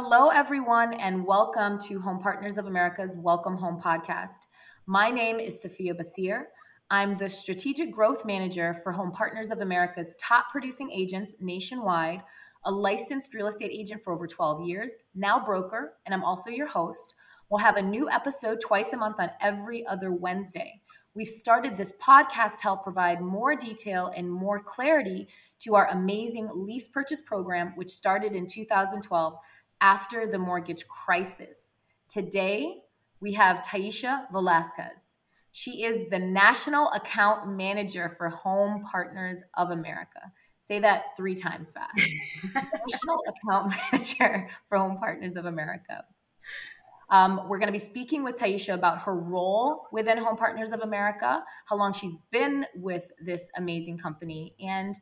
Hello, everyone, and welcome to Home Partners of America's Welcome Home podcast. My name is Safiyah Basir. I'm the Strategic Growth Manager for Home Partners of America's top producing agents nationwide, a licensed real estate agent for over 12 years, now broker, and I'm also your host. We'll have a new episode twice a month on every other Wednesday. We've started this podcast to help provide more detail and more clarity to our amazing lease purchase program, which started in 2012 after the mortgage crisis. Today, we have Tyeisha Velasquez. She is the National Account Manager for Home Partners of America. Say that three times fast. National Account Manager for Home Partners of America. Um, we're going to be speaking with Tyeisha about her role within Home Partners of America, how long she's been with this amazing company, and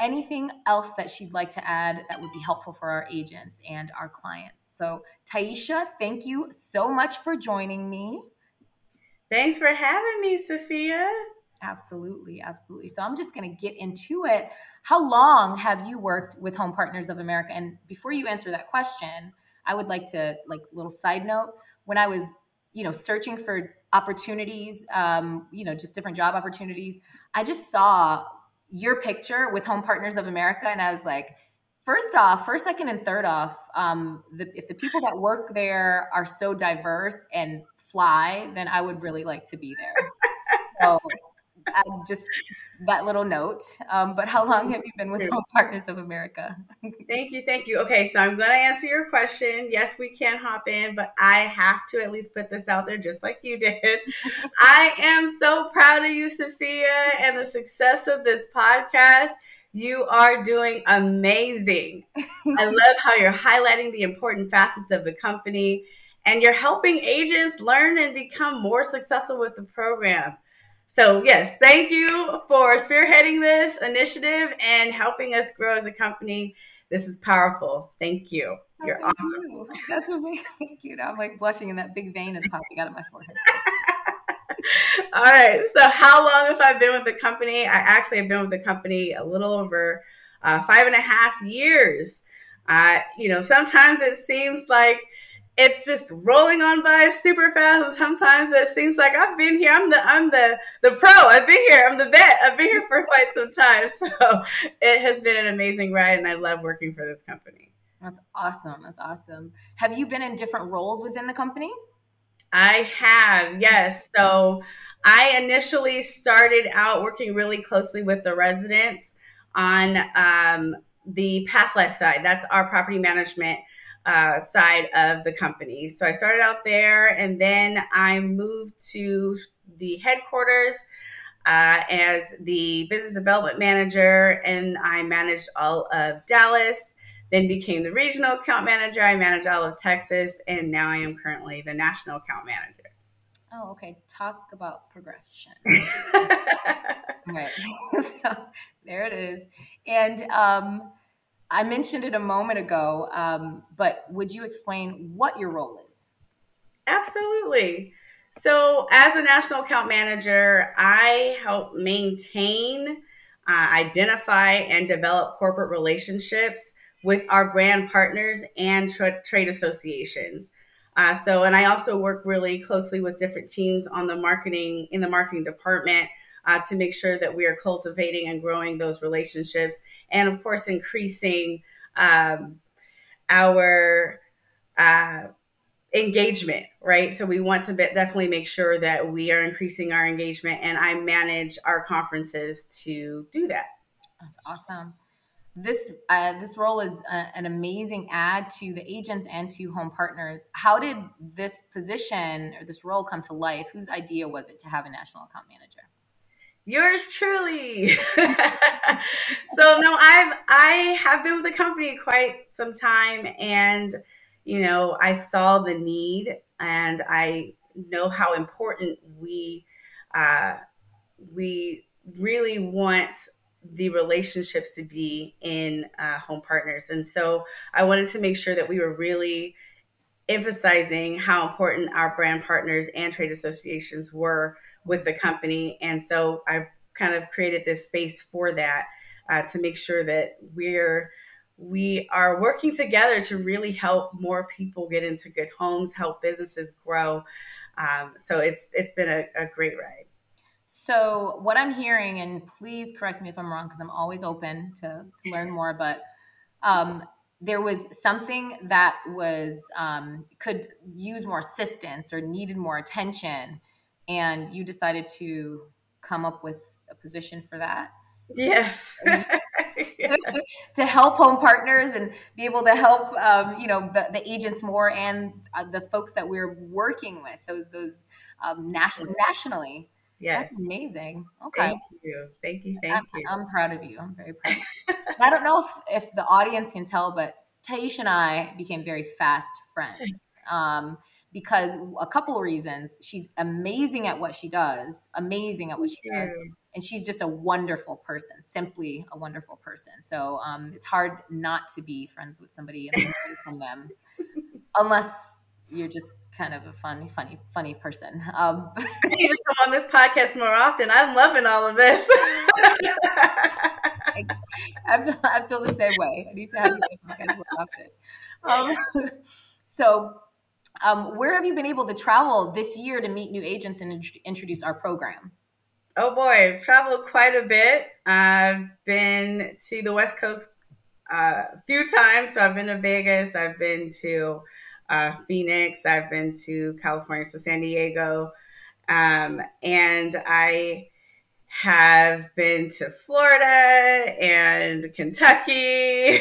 anything else that she'd like to add that would be helpful for our agents and our clients. So, Tyeisha, thank you so much for joining me. Thanks for having me, Safiyah. Absolutely, absolutely. So, I'm just going to get into it. How long have you worked with Home Partners of America? And before you answer that question, I would like to, like, little side note, when I was, you know, searching for opportunities, um, you know, just different job opportunities, I just saw your picture with Home Partners of America, and I was like, first off, first, second, and third off, um, the, if the people that work there are so diverse and fly, then I would really like to be there. so, I just that little note. Um, but how long have you been with Home Partners of America? thank you, thank you. Okay, so I'm going to answer your question. Yes, we can hop in, but I have to at least put this out there, just like you did. I am so proud of you, Safiyah, and the success of this podcast. You are doing amazing. I love how you're highlighting the important facets of the company and you're helping agents learn and become more successful with the program. So, yes, thank you for spearheading this initiative and helping us grow as a company. This is powerful. Thank you. Oh, You're thank awesome. You. That's amazing. Thank you. I'm like blushing, and that big vein is popping out of my forehead. All right. So, how long have I been with the company? I actually have been with the company a little over uh, five and a half years. Uh, you know, sometimes it seems like it's just rolling on by super fast. And sometimes it seems like I've been here. I'm the I'm the the pro. I've been here. I'm the vet. I've been here for quite some time. So it has been an amazing ride, and I love working for this company. That's awesome. That's awesome. Have you been in different roles within the company? I have, yes. So I initially started out working really closely with the residents on um, the Pathlight side. That's our property management uh, side of the company. So I started out there and then I moved to the headquarters uh, as the business development manager and I managed all of Dallas, then became the regional account manager. I managed all of Texas and now I am currently the national account manager. Oh, okay. Talk about progression. right. so there it is. And um, I mentioned it a moment ago, um, but would you explain what your role is? Absolutely. So, as a national account manager, I help maintain, uh, identify, and develop corporate relationships with our brand partners and tra- trade associations. Uh, so, and I also work really closely with different teams on the marketing in the marketing department uh, to make sure that we are cultivating and growing those relationships, and of course, increasing um, our uh, engagement. Right. So we want to be- definitely make sure that we are increasing our engagement, and I manage our conferences to do that. That's awesome. This uh, this role is a, an amazing add to the agents and to home partners. How did this position or this role come to life? Whose idea was it to have a national account manager? Yours truly. so no, I've I have been with the company quite some time and you know, I saw the need and I know how important we uh, we really want the relationships to be in uh, home partners. And so I wanted to make sure that we were really emphasizing how important our brand partners and trade associations were with the company. And so I kind of created this space for that uh, to make sure that we're we are working together to really help more people get into good homes, help businesses grow. Um, so it's it's been a, a great ride. So what I'm hearing, and please correct me if I'm wrong, because I'm always open to, to learn more, but um, there was something that was um, could use more assistance or needed more attention, and you decided to come up with a position for that. Yes. to help home partners and be able to help, um, you know, the, the, agents more and uh, the folks that we're working with, those those um, nation, nationally. Yes. That's amazing. Okay. Thank you. Thank you. Thank I'm, you. I'm proud of you. I'm very proud. I don't know if, if, the audience can tell, but Tyeisha and I became very fast friends. Um, because a couple of reasons. She's amazing at what she does, amazing at what she does. And she's just a wonderful person, simply a wonderful person. So um, it's hard not to be friends with somebody and learn from them, unless you're just kind of a funny, funny, funny person. Um, to come on this podcast more often. I'm loving all of this. I, feel, I feel the same way. I need to have you podcast more often. Um, so um, where have you been able to travel this year to meet new agents and int- introduce our program? Oh boy, I've traveled quite a bit. I've been to the West Coast uh, a few times. So I've been to Vegas, I've been to uh, Phoenix, I've been to California, so San Diego. Um, and I have been to Florida and Kentucky.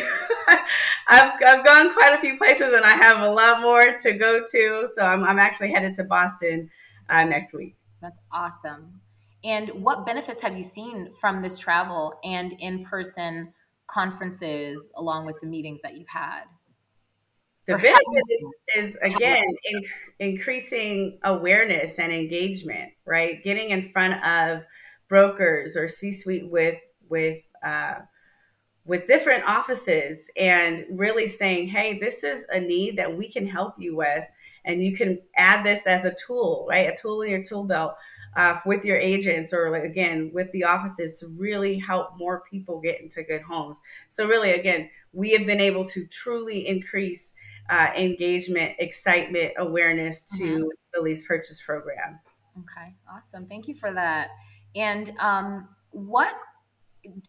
I've, I've gone quite a few places and I have a lot more to go to. So I'm, I'm actually headed to Boston uh, next week. That's awesome. And what benefits have you seen from this travel and in person conferences along with the meetings that you've had? The benefit is, is again in, increasing awareness and engagement, right? Getting in front of brokers or C-suite with with uh, with different offices and really saying, "Hey, this is a need that we can help you with, and you can add this as a tool, right? A tool in your tool belt." Uh, with your agents or like, again with the offices to really help more people get into good homes so really again we have been able to truly increase uh, engagement excitement awareness to mm-hmm. the lease purchase program okay awesome thank you for that and um, what,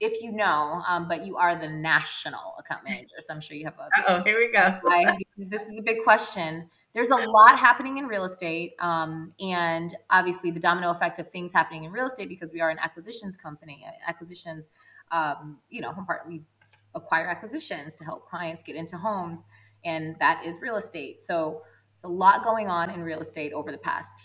if you know, um, but you are the national account manager, so I'm sure you have a. Oh, here we go. I, this is a big question. There's a lot happening in real estate, um, and obviously the domino effect of things happening in real estate because we are an acquisitions company. Acquisitions, um, you know, part we acquire acquisitions to help clients get into homes, and that is real estate. So it's a lot going on in real estate over the past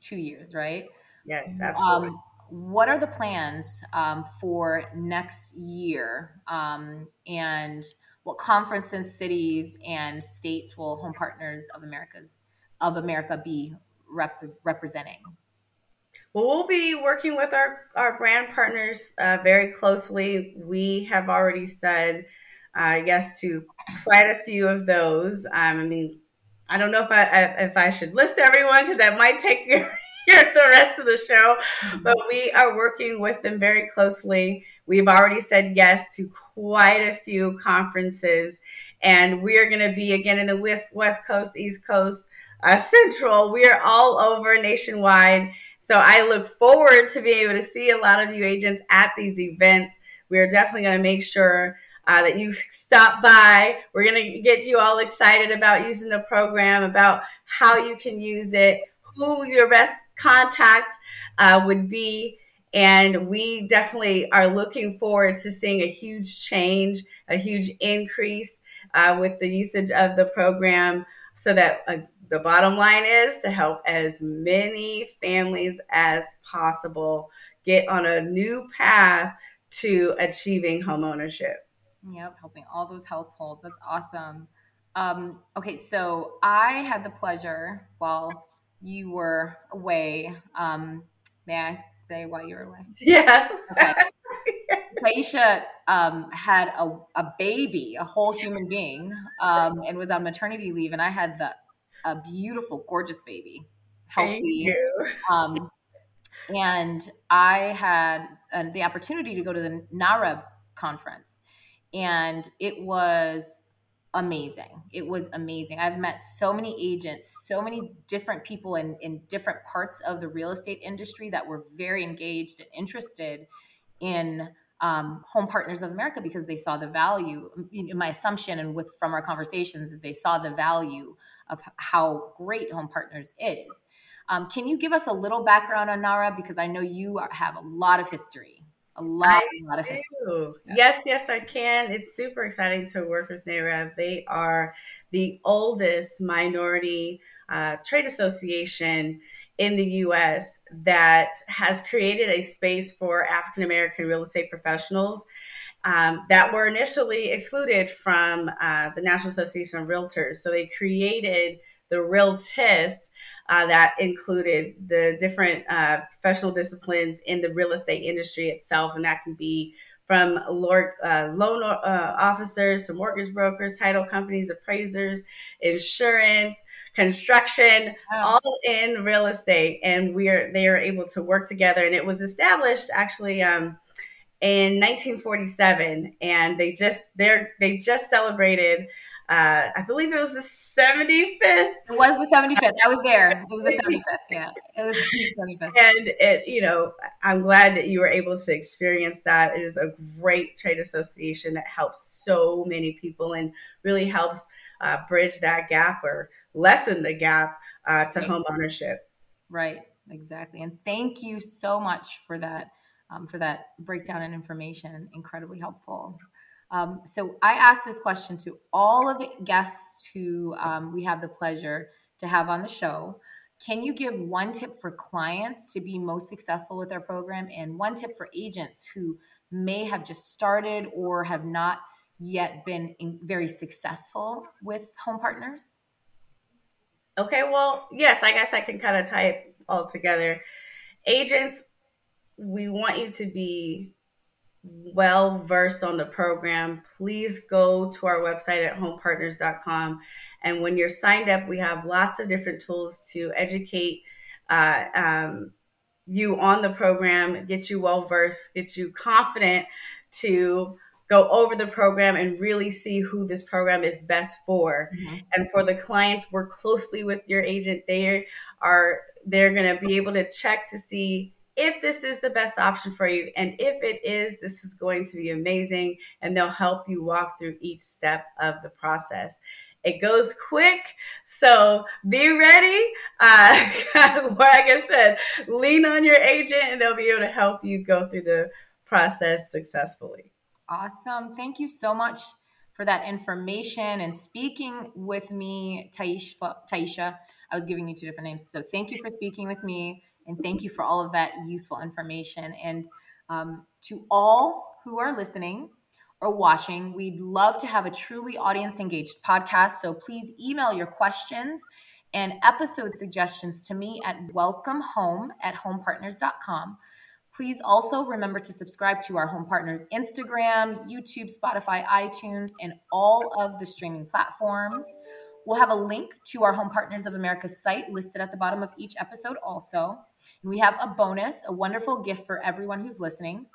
two years, right? Yes, um, absolutely. Um, what are the plans um, for next year? Um, and what conferences, cities, and states will Home Partners of America's of America be rep- representing? Well, we'll be working with our, our brand partners uh, very closely. We have already said uh, yes to quite a few of those. Um, I mean, I don't know if I if I should list everyone because that might take your hear the rest of the show. But we are working with them very closely. We've already said yes to quite a few conferences, and we are going to be again in the West, West Coast, East Coast, uh, Central. We are all over nationwide. So I look forward to being able to see a lot of you agents at these events. We are definitely going to make sure uh, that you stop by. We're going to get you all excited about using the program, about how you can use it, who your best contact uh, would be. And we definitely are looking forward to seeing a huge change, a huge increase uh, with the usage of the program so that uh, the bottom line is to help as many families as possible get on a new path to achieving home ownership. Yep, helping all those households. That's awesome. Um, okay, so I had the pleasure, well, you were away. Um, may I say while you were away? Yes. Okay. Um, had a, a baby, a whole human being, um, and was on maternity leave, and I had the a beautiful, gorgeous baby, healthy. Um, and I had uh, the opportunity to go to the NAREB conference, and it was amazing. It was amazing. I've met so many agents, so many different people in, in different parts of the real estate industry that were very engaged and interested in um, Home Partners of America because they saw the value. My assumption and with from our conversations is they saw the value of how great Home Partners is. Um, can you give us a little background on NAREB because I know you are, have a lot of history a lot, a lot of history. Yes, yes, I can. It's super exciting to work with NAREB. They are the oldest minority uh, trade association in the US that has created a space for African American real estate professionals um, that were initially excluded from uh, the National Association of Realtors. So they created the Realtist uh, that included the different uh, professional disciplines in the real estate industry itself. And that can be from Lord, uh, loan uh, officers to mortgage brokers, title companies, appraisers, insurance, construction, wow. all in real estate. And we are they are able to work together. And it was established actually um, in 1947, and they just they're they just celebrated uh, I believe it was the 75th. It was the 75th. I was there. It was the 75th. Yeah, it was the 75th. And it, you know, I'm glad that you were able to experience that. It is a great trade association that helps so many people and really helps uh, bridge that gap or lessen the gap uh, to home ownership. Right. Exactly. And thank you so much for that. Um, for that breakdown and information, incredibly helpful. Um, so I asked this question to all of the guests who um, we have the pleasure to have on the show. Can you give one tip for clients to be most successful with their program and one tip for agents who may have just started or have not yet been very successful with home partners? Okay, well, yes, I guess I can kind of tie it all together. Agents, we want you to be well versed on the program, please go to our website at homepartners.com. And when you're signed up, we have lots of different tools to educate uh, um, you on the program, get you well versed, get you confident to go over the program and really see who this program is best for. Mm-hmm. And for the clients, work closely with your agent. They are they're going to be able to check to see if this is the best option for you. And if it is, this is going to be amazing. And they'll help you walk through each step of the process. It goes quick, so be ready. Uh, like I said, lean on your agent and they'll be able to help you go through the process successfully. Awesome. Thank you so much for that information and speaking with me, Tyeisha. Tyeisha. I was giving you two different names. So thank you for speaking with me. And thank you for all of that useful information. And um, to all who are listening or watching, we'd love to have a truly audience engaged podcast. So please email your questions and episode suggestions to me at welcomehome at homepartners.com. Please also remember to subscribe to our Home Partners Instagram, YouTube, Spotify, iTunes, and all of the streaming platforms. We'll have a link to our Home Partners of America site listed at the bottom of each episode also. And we have a bonus, a wonderful gift for everyone who's listening.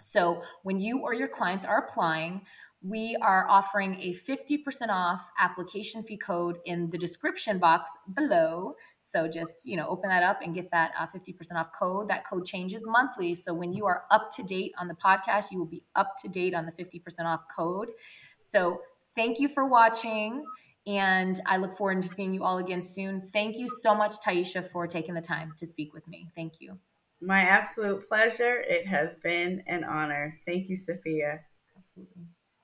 So when you or your clients are applying, we are offering a 50% off application fee code in the description box below. So just, you know, open that up and get that uh, 50% off code. That code changes monthly. So when you are up to date on the podcast, you will be up to date on the 50% off code. So thank you for watching. And I look forward to seeing you all again soon. Thank you so much, Tyeisha, for taking the time to speak with me. Thank you. My absolute pleasure. It has been an honor. Thank you, Safiyah. Absolutely.